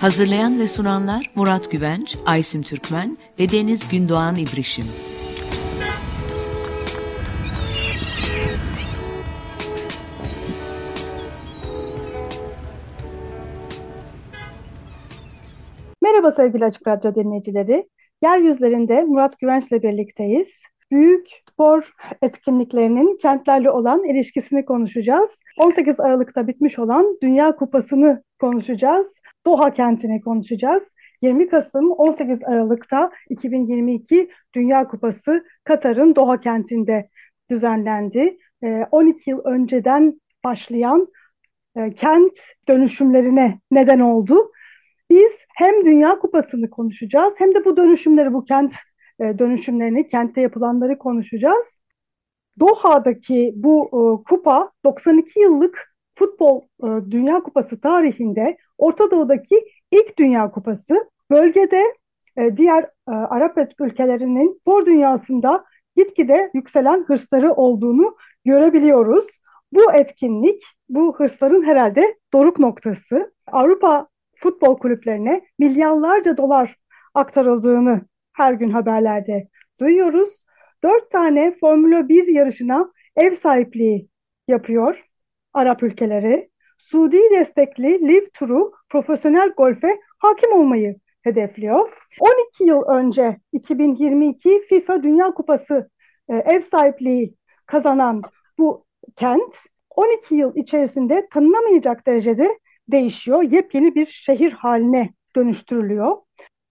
Hazırlayan ve sunanlar Murat Güvenç, Aysim Türkmen ve Deniz Gündoğan İbrişim Merhaba sevgili Açık Radyo dinleyicileri. Yeryüzlerinde Murat Güvenç'le birlikteyiz. Büyük spor etkinliklerinin kentlerle olan ilişkisini konuşacağız. 18 Aralık'ta bitmiş olan Dünya Kupası'nı konuşacağız. Doha kentini konuşacağız. 20 Kasım 18 Aralık'ta 2022 Dünya Kupası Katar'ın Doha kentinde düzenlendi. 12 yıl önceden başlayan e, kent dönüşümlerine neden oldu. Biz hem Dünya Kupası'nı konuşacağız hem de bu dönüşümleri, bu kent e, dönüşümlerini, kentte yapılanları konuşacağız. Doha'daki bu e, kupa 92 yıllık futbol e, Dünya Kupası tarihinde Orta Doğu'daki ilk Dünya Kupası. Bölgede diğer Arap ülkelerinin spor dünyasında gitgide yükselen hırsları olduğunu görebiliyoruz. Bu etkinlik, bu hırsların herhalde doruk noktası. Avrupa futbol kulüplerine milyarlarca dolar aktarıldığını her gün haberlerde duyuyoruz. Dört tane Formula 1 yarışına ev sahipliği yapıyor Arap ülkeleri. Suudi destekli Live Turu profesyonel golfe hakim olmayı hedefliyor. 12 yıl önce 2022 FIFA Dünya Kupası e, ev sahipliği kazanan bu kent 12 yıl içerisinde tanınamayacak derecede değişiyor. Yepyeni bir şehir haline dönüştürülüyor.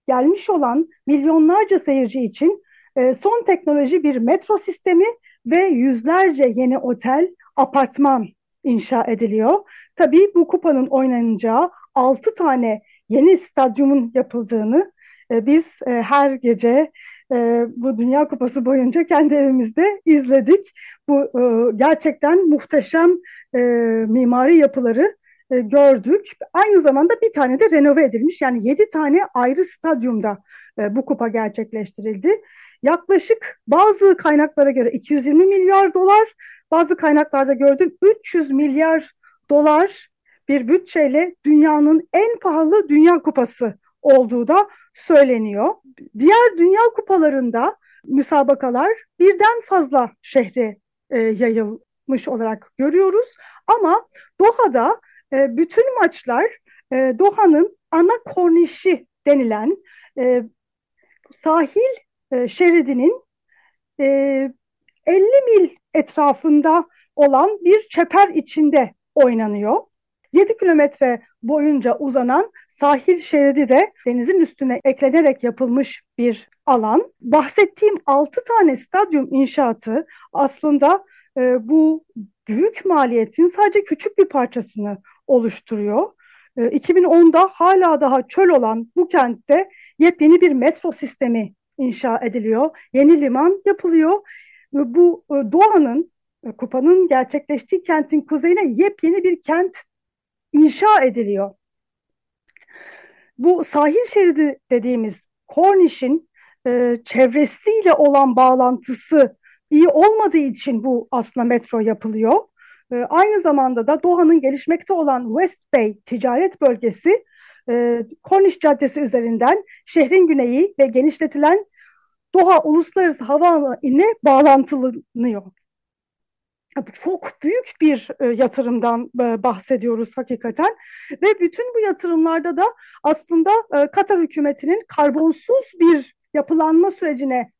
Gelmiş olan milyonlarca seyirci için e, son teknoloji bir metro sistemi ve yüzlerce yeni otel, apartman inşa ediliyor. Tabii bu kupanın oynanacağı 6 tane yeni stadyumun yapıldığını e, biz e, her gece bu Dünya Kupası boyunca kendi evimizde izledik. Bu gerçekten muhteşem mimari yapıları e, gördük. Aynı zamanda bir tane de renove edilmiş. Yani yedi tane ayrı stadyumda e, bu kupa gerçekleştirildi. Yaklaşık bazı kaynaklara göre 220 milyar dolar, bazı kaynaklarda gördüm 300 milyar dolar bir bütçeyle dünyanın en pahalı dünya kupası olduğu da söyleniyor. Diğer dünya kupalarında müsabakalar birden fazla şehre e, yayılmış olarak görüyoruz. Ama Doha'da e, bütün maçlar e, Doha'nın ana kornişi denilen e, sahil e, şeridinin e, 50 mil etrafında olan bir çeper içinde oynanıyor. 7 kilometre boyunca uzanan sahil şeridi de denizin üstüne eklenerek yapılmış bir alan. Bahsettiğim 6 tane stadyum inşaatı aslında e, bu büyük maliyetin sadece küçük bir parçasını oluşturuyor. 2010'da ee, hala daha çöl olan bu kentte yepyeni bir metro sistemi inşa ediliyor. Yeni liman yapılıyor. Bu e, doğanın, e, kupanın gerçekleştiği kentin kuzeyine yepyeni bir kent inşa ediliyor. Bu sahil şeridi dediğimiz Cornish'in e, çevresiyle olan bağlantısı iyi olmadığı için bu aslında metro yapılıyor. E, aynı zamanda da Doha'nın gelişmekte olan West Bay ticaret bölgesi e, Cornish Caddesi üzerinden şehrin güneyi ve genişletilen Doha Uluslararası Havaalanı bağlantılanıyor. Çok büyük bir e, yatırımdan e, bahsediyoruz hakikaten ve bütün bu yatırımlarda da aslında Katar hükümetinin karbonsuz bir yapılanma sürecine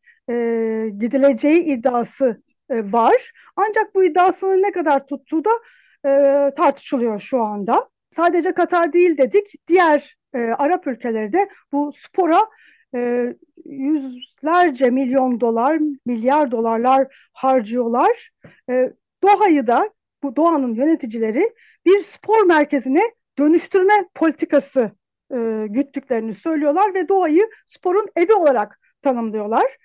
gidileceği iddiası e, var. Ancak bu iddiasının ne kadar tuttuğu da e, tartışılıyor şu anda. Sadece Katar değil dedik, diğer e, Arap ülkeleri de bu spora e, yüzlerce milyon dolar, milyar dolarlar harcıyorlar. E, Doha'yı da bu Doğan'ın yöneticileri bir spor merkezine dönüştürme politikası e, güttüklerini söylüyorlar ve doğayı sporun evi olarak tanımlıyorlar.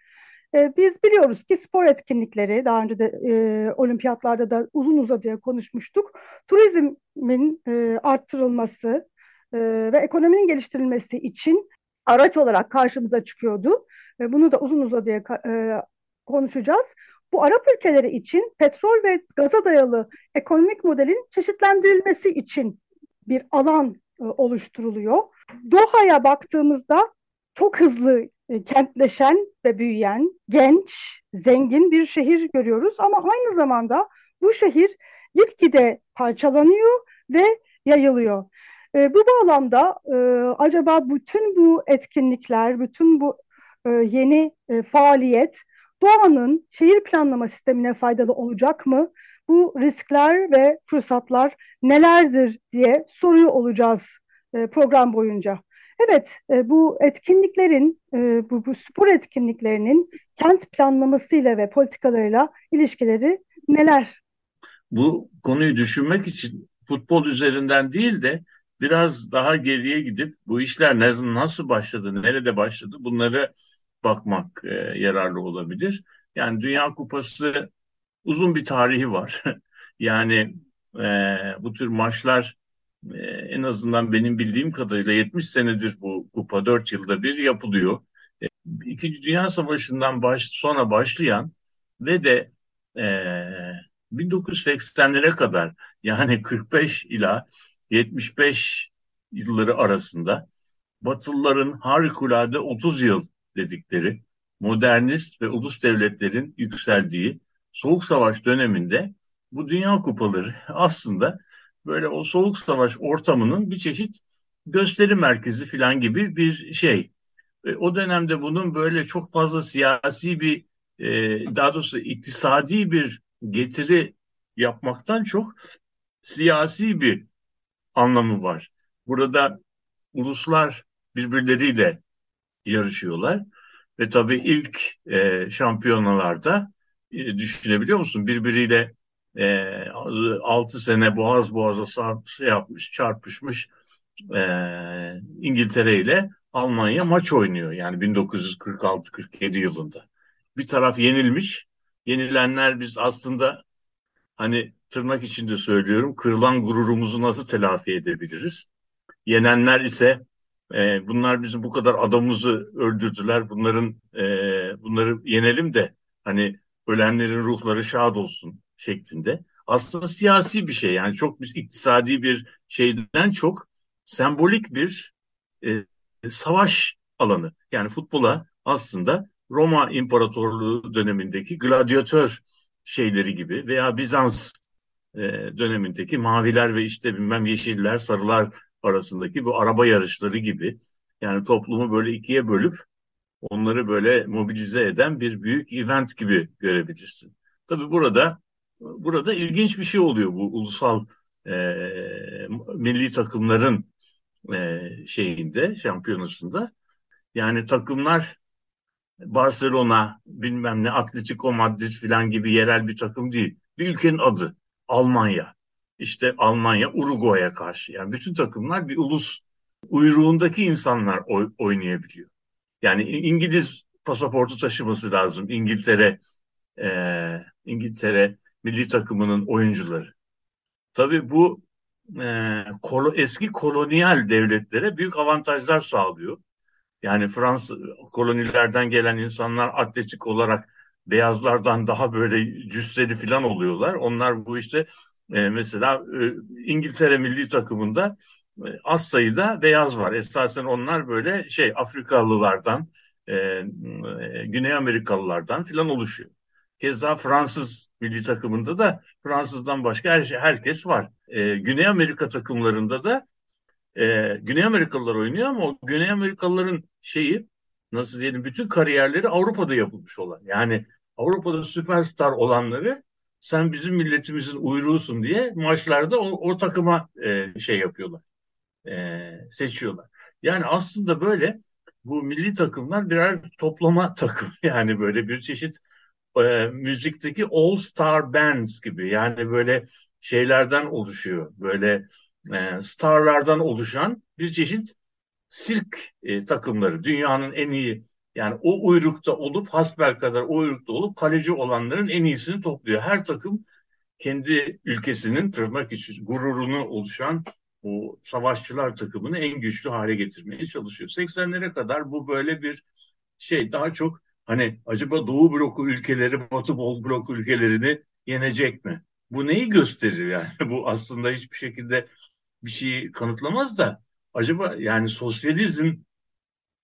E, biz biliyoruz ki spor etkinlikleri, daha önce de e, olimpiyatlarda da uzun uzadıya konuşmuştuk. Turizmin e, arttırılması e, ve ekonominin geliştirilmesi için araç olarak karşımıza çıkıyordu. E, bunu da uzun uzadıya e, konuşacağız. Bu Arap ülkeleri için petrol ve gaza dayalı ekonomik modelin çeşitlendirilmesi için bir alan e, oluşturuluyor. Doha'ya baktığımızda çok hızlı kentleşen ve büyüyen, genç, zengin bir şehir görüyoruz. Ama aynı zamanda bu şehir gitgide parçalanıyor ve yayılıyor. E, bu bağlamda e, acaba bütün bu etkinlikler, bütün bu e, yeni e, faaliyet doğanın şehir planlama sistemine faydalı olacak mı? Bu riskler ve fırsatlar nelerdir diye soruyor olacağız e, program boyunca. Evet, e, bu etkinliklerin, e, bu, spor etkinliklerinin kent planlamasıyla ve politikalarıyla ilişkileri neler? Bu konuyu düşünmek için futbol üzerinden değil de biraz daha geriye gidip bu işler nasıl başladı, nerede başladı bunları bakmak e, yararlı olabilir. Yani Dünya Kupası uzun bir tarihi var. yani bu tür maçlar e, en azından benim bildiğim kadarıyla 70 senedir bu kupa 4 yılda bir yapılıyor. E, İkinci Dünya Savaşı'ndan baş, sonra başlayan ve de e, 1980'lere kadar yani 45 ila 75 yılları arasında Batılıların harikulade 30 yıl dedikleri modernist ve ulus devletlerin yükseldiği Soğuk Savaş döneminde bu Dünya Kupaları aslında böyle o Soğuk Savaş ortamının bir çeşit gösteri merkezi falan gibi bir şey. E, o dönemde bunun böyle çok fazla siyasi bir e, daha doğrusu iktisadi bir getiri yapmaktan çok siyasi bir anlamı var. Burada uluslar birbirleriyle yarışıyorlar ve tabii ilk e, şampiyonalarda e, düşünebiliyor musun birbiriyle e, 6 sene boğaz boğaza şey yapmış çarpışmış e, İngiltere ile Almanya maç oynuyor yani 1946-47 yılında. Bir taraf yenilmiş. Yenilenler biz aslında hani tırnak içinde söylüyorum kırılan gururumuzu nasıl telafi edebiliriz? Yenenler ise e, bunlar bizim bu kadar adamımızı öldürdüler. Bunların e, bunları yenelim de hani ölenlerin ruhları şad olsun şeklinde. Aslında siyasi bir şey yani çok bir iktisadi bir şeyden çok sembolik bir e, savaş alanı. Yani futbola aslında Roma İmparatorluğu dönemindeki gladyatör şeyleri gibi veya Bizans e, dönemindeki maviler ve işte bilmem yeşiller, sarılar arasındaki bu araba yarışları gibi yani toplumu böyle ikiye bölüp onları böyle mobilize eden bir büyük event gibi görebilirsin. Tabii burada burada ilginç bir şey oluyor bu ulusal e, milli takımların e, şeyinde şampiyonasında. Yani takımlar Barcelona bilmem ne Atletico Madrid falan gibi yerel bir takım değil. Bir ülkenin adı Almanya. İşte Almanya Uruguay'a karşı. Yani bütün takımlar bir ulus uyruğundaki insanlar oy, oynayabiliyor. Yani İngiliz pasaportu taşıması lazım. İngiltere e, İngiltere milli takımının oyuncuları. Tabii bu e, kolo, eski kolonyal devletlere büyük avantajlar sağlıyor. Yani Fransız kolonilerden gelen insanlar atletik olarak beyazlardan daha böyle cüsseli falan oluyorlar. Onlar bu işte e, mesela e, İngiltere milli takımında e, az sayıda beyaz var. Esasen onlar böyle şey Afrikalılardan, e, e, Güney Amerikalılardan filan oluşuyor. Keza Fransız milli takımında da Fransızdan başka her şey, herkes var. E, Güney Amerika takımlarında da e, Güney Amerikalılar oynuyor ama o Güney Amerikalıların şeyi nasıl diyelim bütün kariyerleri Avrupa'da yapılmış olan. Yani Avrupa'da süperstar olanları sen bizim milletimizin uyruğusun diye maçlarda o, o takıma e, şey yapıyorlar. E, seçiyorlar. Yani aslında böyle bu milli takımlar birer toplama takım. Yani böyle bir çeşit e, müzikteki all star bands gibi. Yani böyle şeylerden oluşuyor. Böyle e, starlardan oluşan bir çeşit sirk e, takımları. Dünyanın en iyi yani o uyrukta olup hasbel kadar o uyrukta olup kaleci olanların en iyisini topluyor. Her takım kendi ülkesinin tırnak içi gururunu oluşan o savaşçılar takımını en güçlü hale getirmeye çalışıyor. 80'lere kadar bu böyle bir şey daha çok hani acaba Doğu bloku ülkeleri Batı bloku ülkelerini yenecek mi? Bu neyi gösterir yani? Bu aslında hiçbir şekilde bir şeyi kanıtlamaz da acaba yani sosyalizm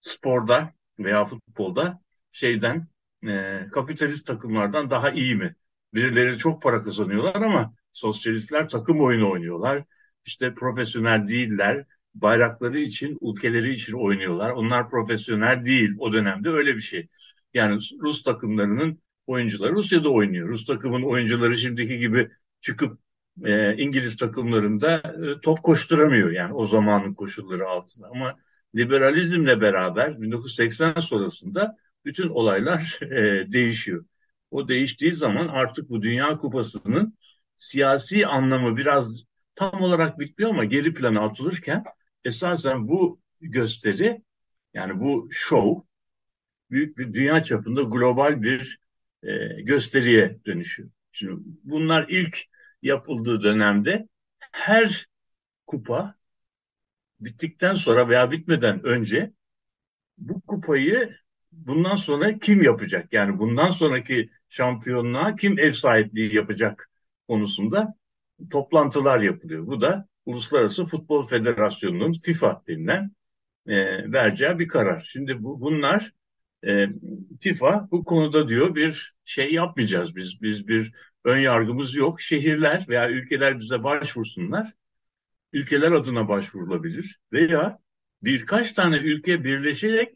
sporda veya futbolda şeyden e, kapitalist takımlardan daha iyi mi? Birileri çok para kazanıyorlar ama sosyalistler takım oyunu oynuyorlar. İşte profesyonel değiller. Bayrakları için, ülkeleri için oynuyorlar. Onlar profesyonel değil o dönemde öyle bir şey. Yani Rus takımlarının oyuncuları Rusya'da oynuyor. Rus takımın oyuncuları şimdiki gibi çıkıp e, İngiliz takımlarında e, top koşturamıyor yani o zamanın koşulları altında. Ama liberalizmle beraber 1980 sonrasında bütün olaylar e, değişiyor. O değiştiği zaman artık bu Dünya Kupası'nın siyasi anlamı biraz tam olarak bitmiyor ama geri plana atılırken esasen bu gösteri yani bu show büyük bir dünya çapında global bir e, gösteriye dönüşüyor. Şimdi bunlar ilk yapıldığı dönemde her kupa bittikten sonra veya bitmeden önce bu kupayı bundan sonra kim yapacak? Yani bundan sonraki şampiyonluğa kim ev sahipliği yapacak konusunda toplantılar yapılıyor. Bu da Uluslararası Futbol Federasyonu'nun FIFA denilen e, vereceği bir karar. Şimdi bu, bunlar e, FIFA bu konuda diyor bir şey yapmayacağız biz. Biz bir ön yargımız yok. Şehirler veya ülkeler bize başvursunlar. Ülkeler adına başvurulabilir veya birkaç tane ülke birleşerek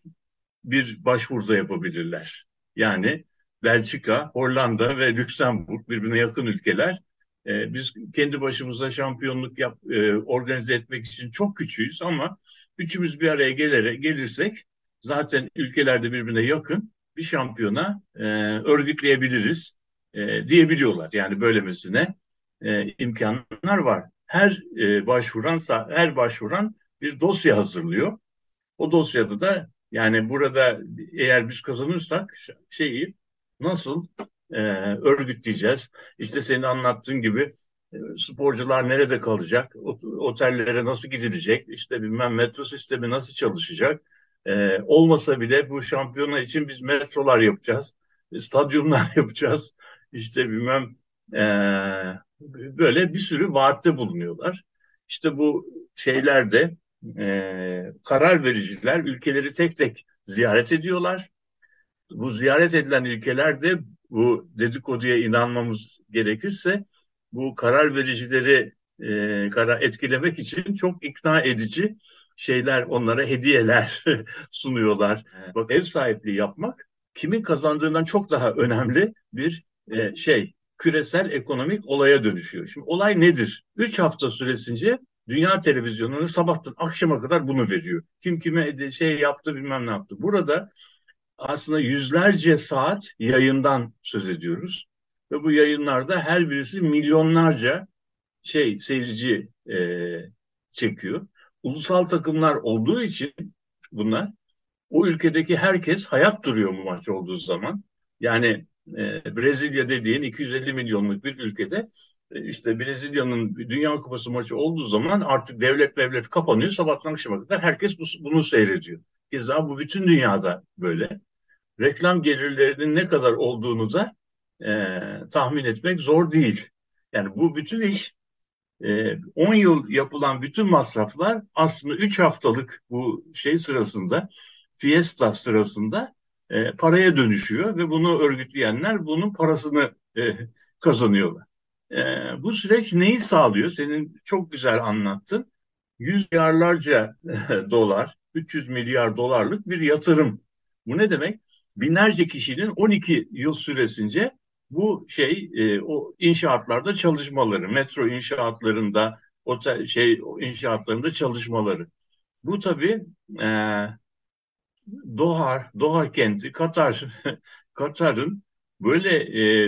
bir başvuruda yapabilirler. Yani Belçika, Hollanda ve Lüksemburg birbirine yakın ülkeler. Ee, biz kendi başımıza şampiyonluk yap, e, organize etmek için çok küçüğüz ama üçümüz bir araya gelerek gelirsek zaten ülkelerde birbirine yakın bir şampiyona e, örgütleyebiliriz e, diyebiliyorlar. Yani böylemesine e, imkanlar var. Her e, başvuran her başvuran bir dosya hazırlıyor. O dosyada da yani burada eğer biz kazanırsak şeyi nasıl e, örgütleyeceğiz? İşte senin anlattığın gibi e, sporcular nerede kalacak? Otellere nasıl gidilecek? İşte bilmem metro sistemi nasıl çalışacak? E, olmasa bile bu şampiyona için biz metrolar yapacağız. Stadyumlar yapacağız. İşte bilmem e, böyle bir sürü vaatte bulunuyorlar. İşte bu şeylerde e, karar vericiler ülkeleri tek tek ziyaret ediyorlar. Bu ziyaret edilen ülkelerde bu dedikoduya inanmamız gerekirse bu karar vericileri e, karar etkilemek için çok ikna edici şeyler onlara hediyeler sunuyorlar. Bak ev sahipliği yapmak kimin kazandığından çok daha önemli bir e, şey küresel ekonomik olaya dönüşüyor. Şimdi olay nedir? Üç hafta süresince dünya televizyonları sabahtan akşama kadar bunu veriyor. Kim kime şey yaptı bilmem ne yaptı. Burada aslında yüzlerce saat yayından söz ediyoruz. Ve bu yayınlarda her birisi milyonlarca şey seyirci e, çekiyor. Ulusal takımlar olduğu için bunlar o ülkedeki herkes hayat duruyor bu maç olduğu zaman. Yani e, Brezilya dediğin 250 milyonluk bir ülkede e, işte Brezilya'nın Dünya Kupası maçı olduğu zaman artık devlet devlet kapanıyor. Sabahtan akşama kadar herkes bu, bunu seyrediyor. Keza bu bütün dünyada böyle. Reklam gelirlerinin ne kadar olduğunu da e, tahmin etmek zor değil. Yani bu bütün iş 10 e, yıl yapılan bütün masraflar aslında 3 haftalık bu şey sırasında fiesta sırasında e, paraya dönüşüyor ve bunu örgütleyenler bunun parasını e, kazanıyorlar. E, bu süreç neyi sağlıyor? Senin çok güzel anlattın. Yüz milyarlarca e, dolar, 300 milyar dolarlık bir yatırım. Bu ne demek? Binlerce kişinin 12 yıl süresince bu şey e, o inşaatlarda çalışmaları, metro inşaatlarında, otel şey inşaatlarında çalışmaları. Bu tabii e, Doha, Doha kenti, Katar, Katar'ın böyle e,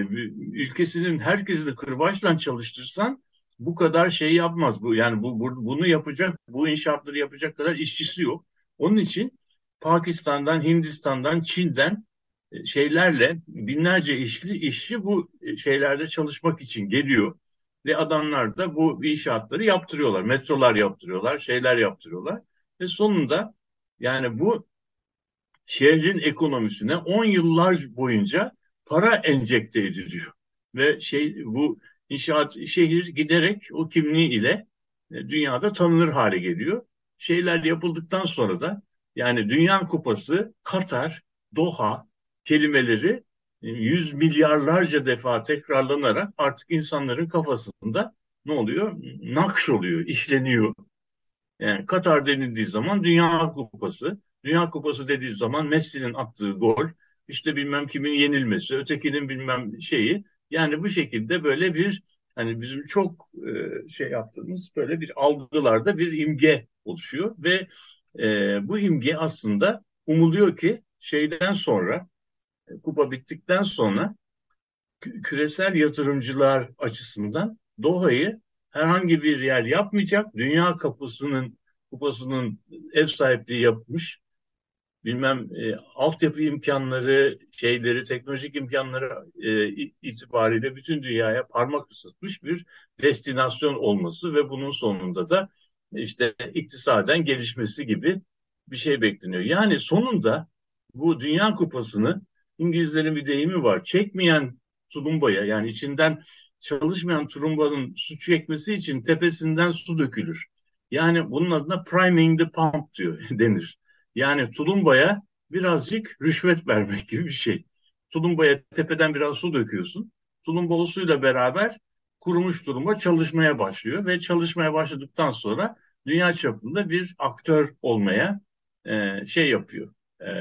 ülkesinin herkesini kırbaçla çalıştırsan bu kadar şey yapmaz. Bu yani bu, bu bunu yapacak, bu inşaatları yapacak kadar işçisi yok. Onun için Pakistan'dan, Hindistan'dan, Çin'den şeylerle binlerce işçi, işçi bu şeylerde çalışmak için geliyor. Ve adamlar da bu inşaatları yaptırıyorlar. Metrolar yaptırıyorlar, şeyler yaptırıyorlar. Ve sonunda yani bu şehrin ekonomisine 10 yıllar boyunca para enjekte ediliyor. Ve şey bu inşaat şehir giderek o kimliği ile e, dünyada tanınır hale geliyor. Şeyler yapıldıktan sonra da yani Dünya Kupası, Katar, Doha kelimeleri e, yüz milyarlarca defa tekrarlanarak artık insanların kafasında ne oluyor? Nakş oluyor, işleniyor. Yani Katar denildiği zaman Dünya Kupası, Dünya Kupası dediği zaman Messi'nin attığı gol, işte bilmem kimin yenilmesi, ötekinin bilmem şeyi. Yani bu şekilde böyle bir hani bizim çok e, şey yaptığımız böyle bir algılarda bir imge oluşuyor ve e, bu imge aslında umuluyor ki şeyden sonra kupa bittikten sonra küresel yatırımcılar açısından Doha'yı herhangi bir yer yapmayacak. Dünya kapısının kupasının ev sahipliği yapmış. Bilmem e, altyapı imkanları, şeyleri, teknolojik imkanları e, itibariyle bütün dünyaya parmak ısıtmış bir destinasyon olması ve bunun sonunda da işte iktisaden gelişmesi gibi bir şey bekleniyor. Yani sonunda bu Dünya Kupası'nı İngilizlerin bir deyimi var. Çekmeyen tulumbaya yani içinden çalışmayan tulumbanın su çekmesi için tepesinden su dökülür. Yani bunun adına priming the pump diyor denir. Yani tulumbaya birazcık rüşvet vermek gibi bir şey. Tulumbaya tepeden biraz su döküyorsun. Tulumba o suyla beraber kurumuş durumda çalışmaya başlıyor ve çalışmaya başladıktan sonra dünya çapında bir aktör olmaya e, şey yapıyor. E,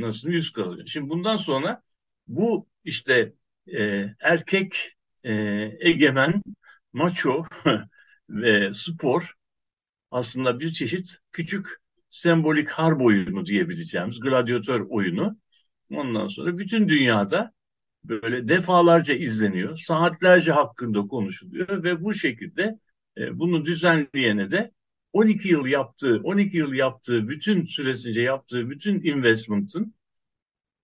nasıl yüz kalıyor. Şimdi bundan sonra bu işte e, erkek e, egemen maço ve spor aslında bir çeşit küçük sembolik harp oyunu diyebileceğimiz gladyatör oyunu. Ondan sonra bütün dünyada böyle defalarca izleniyor, saatlerce hakkında konuşuluyor ve bu şekilde e, bunu düzenleyene de 12 yıl yaptığı, 12 yıl yaptığı bütün süresince yaptığı bütün investment'ın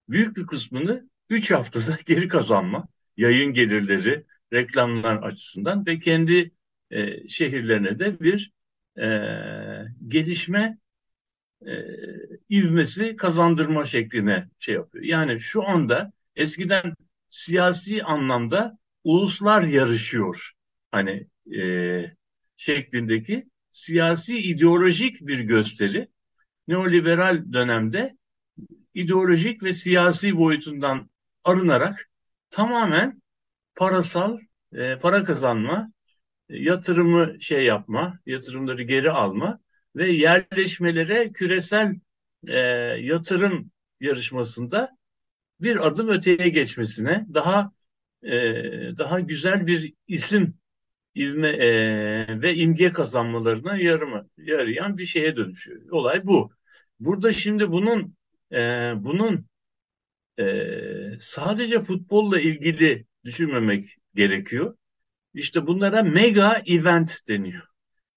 büyük bir kısmını 3 haftada geri kazanma, yayın gelirleri, reklamlar açısından ve kendi e, şehirlerine de bir e, gelişme e, ivmesi kazandırma şekline şey yapıyor. Yani şu anda eskiden siyasi anlamda uluslar yarışıyor hani e, şeklindeki siyasi ideolojik bir gösteri. Neoliberal dönemde ideolojik ve siyasi boyutundan arınarak tamamen parasal e, para kazanma, e, yatırımı şey yapma, yatırımları geri alma ve yerleşmelere küresel e, yatırım yarışmasında bir adım öteye geçmesine daha e, daha güzel bir isim ivme e, ve imge kazanmalarına yarımı, yarayan bir şeye dönüşüyor. Olay bu. Burada şimdi bunun e, bunun e, sadece futbolla ilgili düşünmemek gerekiyor. İşte bunlara mega event deniyor.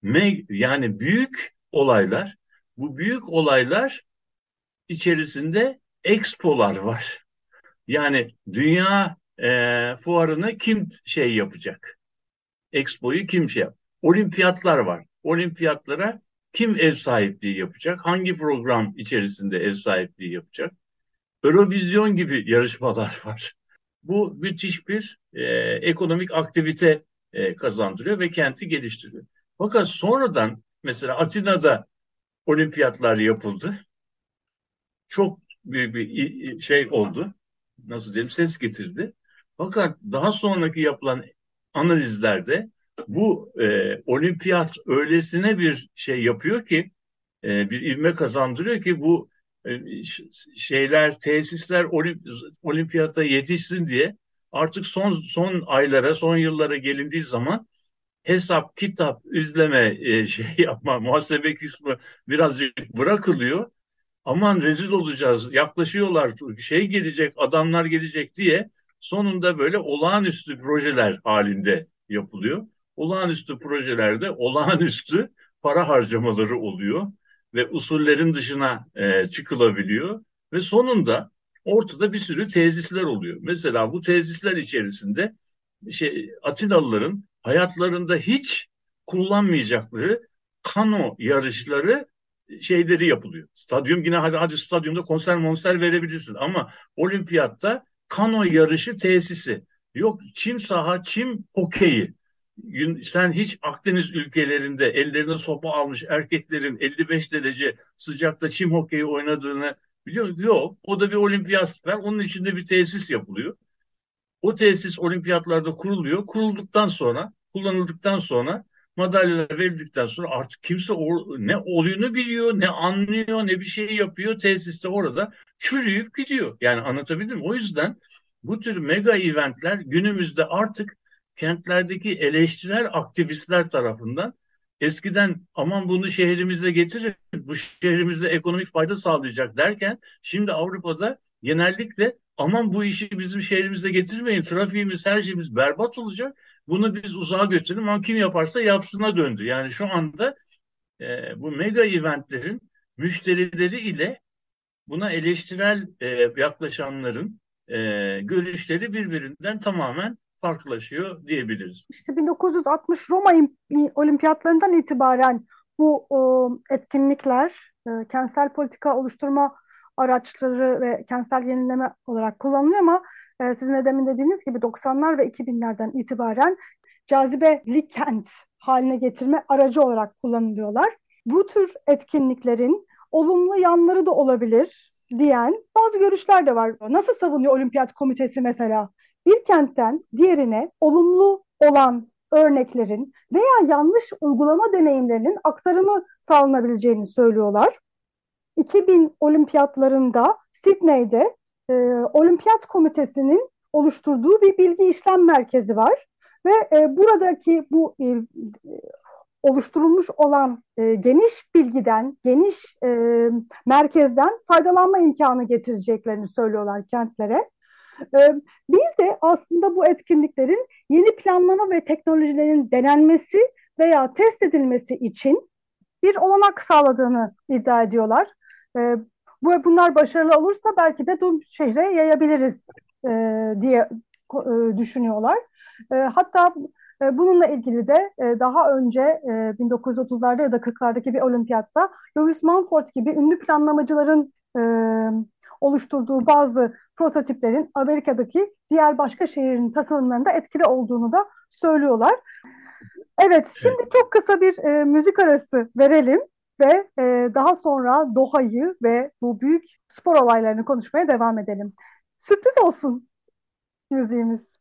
Meg, yani büyük olaylar. Bu büyük olaylar içerisinde expolar var. Yani dünya e, fuarını kim şey yapacak? Expo'yu kim şey yap? Olimpiyatlar var. Olimpiyatlara kim ev sahipliği yapacak? Hangi program içerisinde ev sahipliği yapacak? Eurovizyon gibi yarışmalar var. Bu müthiş bir e, ekonomik aktivite e, kazandırıyor ve kenti geliştiriyor. Fakat sonradan mesela Atina'da olimpiyatlar yapıldı. Çok büyük bir şey oldu. Nasıl diyeyim ses getirdi. Fakat daha sonraki yapılan analizlerde bu e, olimpiyat öylesine bir şey yapıyor ki e, bir ivme kazandırıyor ki bu e, şeyler tesisler olimp olimpiyata yetişsin diye artık son son aylara son yıllara gelindiği zaman hesap kitap izleme e, şey yapma muhasebe kısmı birazcık bırakılıyor. Aman rezil olacağız yaklaşıyorlar şey gelecek adamlar gelecek diye sonunda böyle olağanüstü projeler halinde yapılıyor. olağanüstü projelerde olağanüstü para harcamaları oluyor ve usullerin dışına e, çıkılabiliyor ve sonunda ortada bir sürü tesisler oluyor. Mesela bu tesisler içerisinde şey Atinalıların hayatlarında hiç kullanmayacakları kano yarışları şeyleri yapılıyor. Stadyum yine hadi, hadi stadyumda konser monser verebilirsin ama olimpiyatta kano yarışı tesisi. Yok çim saha, çim hokeyi. Sen hiç Akdeniz ülkelerinde ellerine sopa almış erkeklerin 55 derece sıcakta çim hokeyi oynadığını biliyor musun? Yok. O da bir olimpiyat var. Onun içinde bir tesis yapılıyor. O tesis olimpiyatlarda kuruluyor. Kurulduktan sonra, kullanıldıktan sonra madalyalar verildikten sonra artık kimse o, ne oyunu biliyor, ne anlıyor, ne bir şey yapıyor. Tesiste orada çürüyüp gidiyor. Yani anlatabildim mi? O yüzden bu tür mega eventler günümüzde artık kentlerdeki eleştirel aktivistler tarafından eskiden aman bunu şehrimize getirin, bu şehrimize ekonomik fayda sağlayacak derken şimdi Avrupa'da genellikle aman bu işi bizim şehrimize getirmeyin, trafiğimiz, her şeyimiz berbat olacak. Bunu biz uzağa götürelim ama kim yaparsa yapsına döndü. Yani şu anda e, bu mega eventlerin müşterileri ile buna eleştirel e, yaklaşanların e, görüşleri birbirinden tamamen farklılaşıyor diyebiliriz. İşte 1960 Roma olimpiyatlarından itibaren bu e, etkinlikler e, kentsel politika oluşturma araçları ve kentsel yenileme olarak kullanılıyor ama e, sizin de demin dediğiniz gibi 90'lar ve 2000'lerden itibaren cazibeli kent haline getirme aracı olarak kullanılıyorlar. Bu tür etkinliklerin olumlu yanları da olabilir diyen bazı görüşler de var. Nasıl savunuyor Olimpiyat Komitesi mesela? Bir kentten diğerine olumlu olan örneklerin veya yanlış uygulama deneyimlerinin aktarımı sağlanabileceğini söylüyorlar. 2000 olimpiyatlarında Sydney'de e, Olimpiyat Komitesi'nin oluşturduğu bir bilgi işlem merkezi var. Ve e, buradaki bu e, oluşturulmuş olan e, geniş bilgiden, geniş e, merkezden faydalanma imkanı getireceklerini söylüyorlar kentlere. E, bir de aslında bu etkinliklerin yeni planlama ve teknolojilerin denenmesi veya test edilmesi için bir olanak sağladığını iddia ediyorlar. E, bu bunlar başarılı olursa belki de tüm şehre yayabiliriz e, diye e, düşünüyorlar. E, hatta e, bununla ilgili de e, daha önce e, 1930'larda ya da 40'lardaki bir olimpiyatta Louis Mumford gibi ünlü planlamacıların e, oluşturduğu bazı prototiplerin Amerika'daki diğer başka şehrin tasarımlarında etkili olduğunu da söylüyorlar. Evet, şimdi çok kısa bir e, müzik arası verelim ve e, daha sonra Doha'yı ve bu büyük spor olaylarını konuşmaya devam edelim. Sürpriz olsun müziğimiz.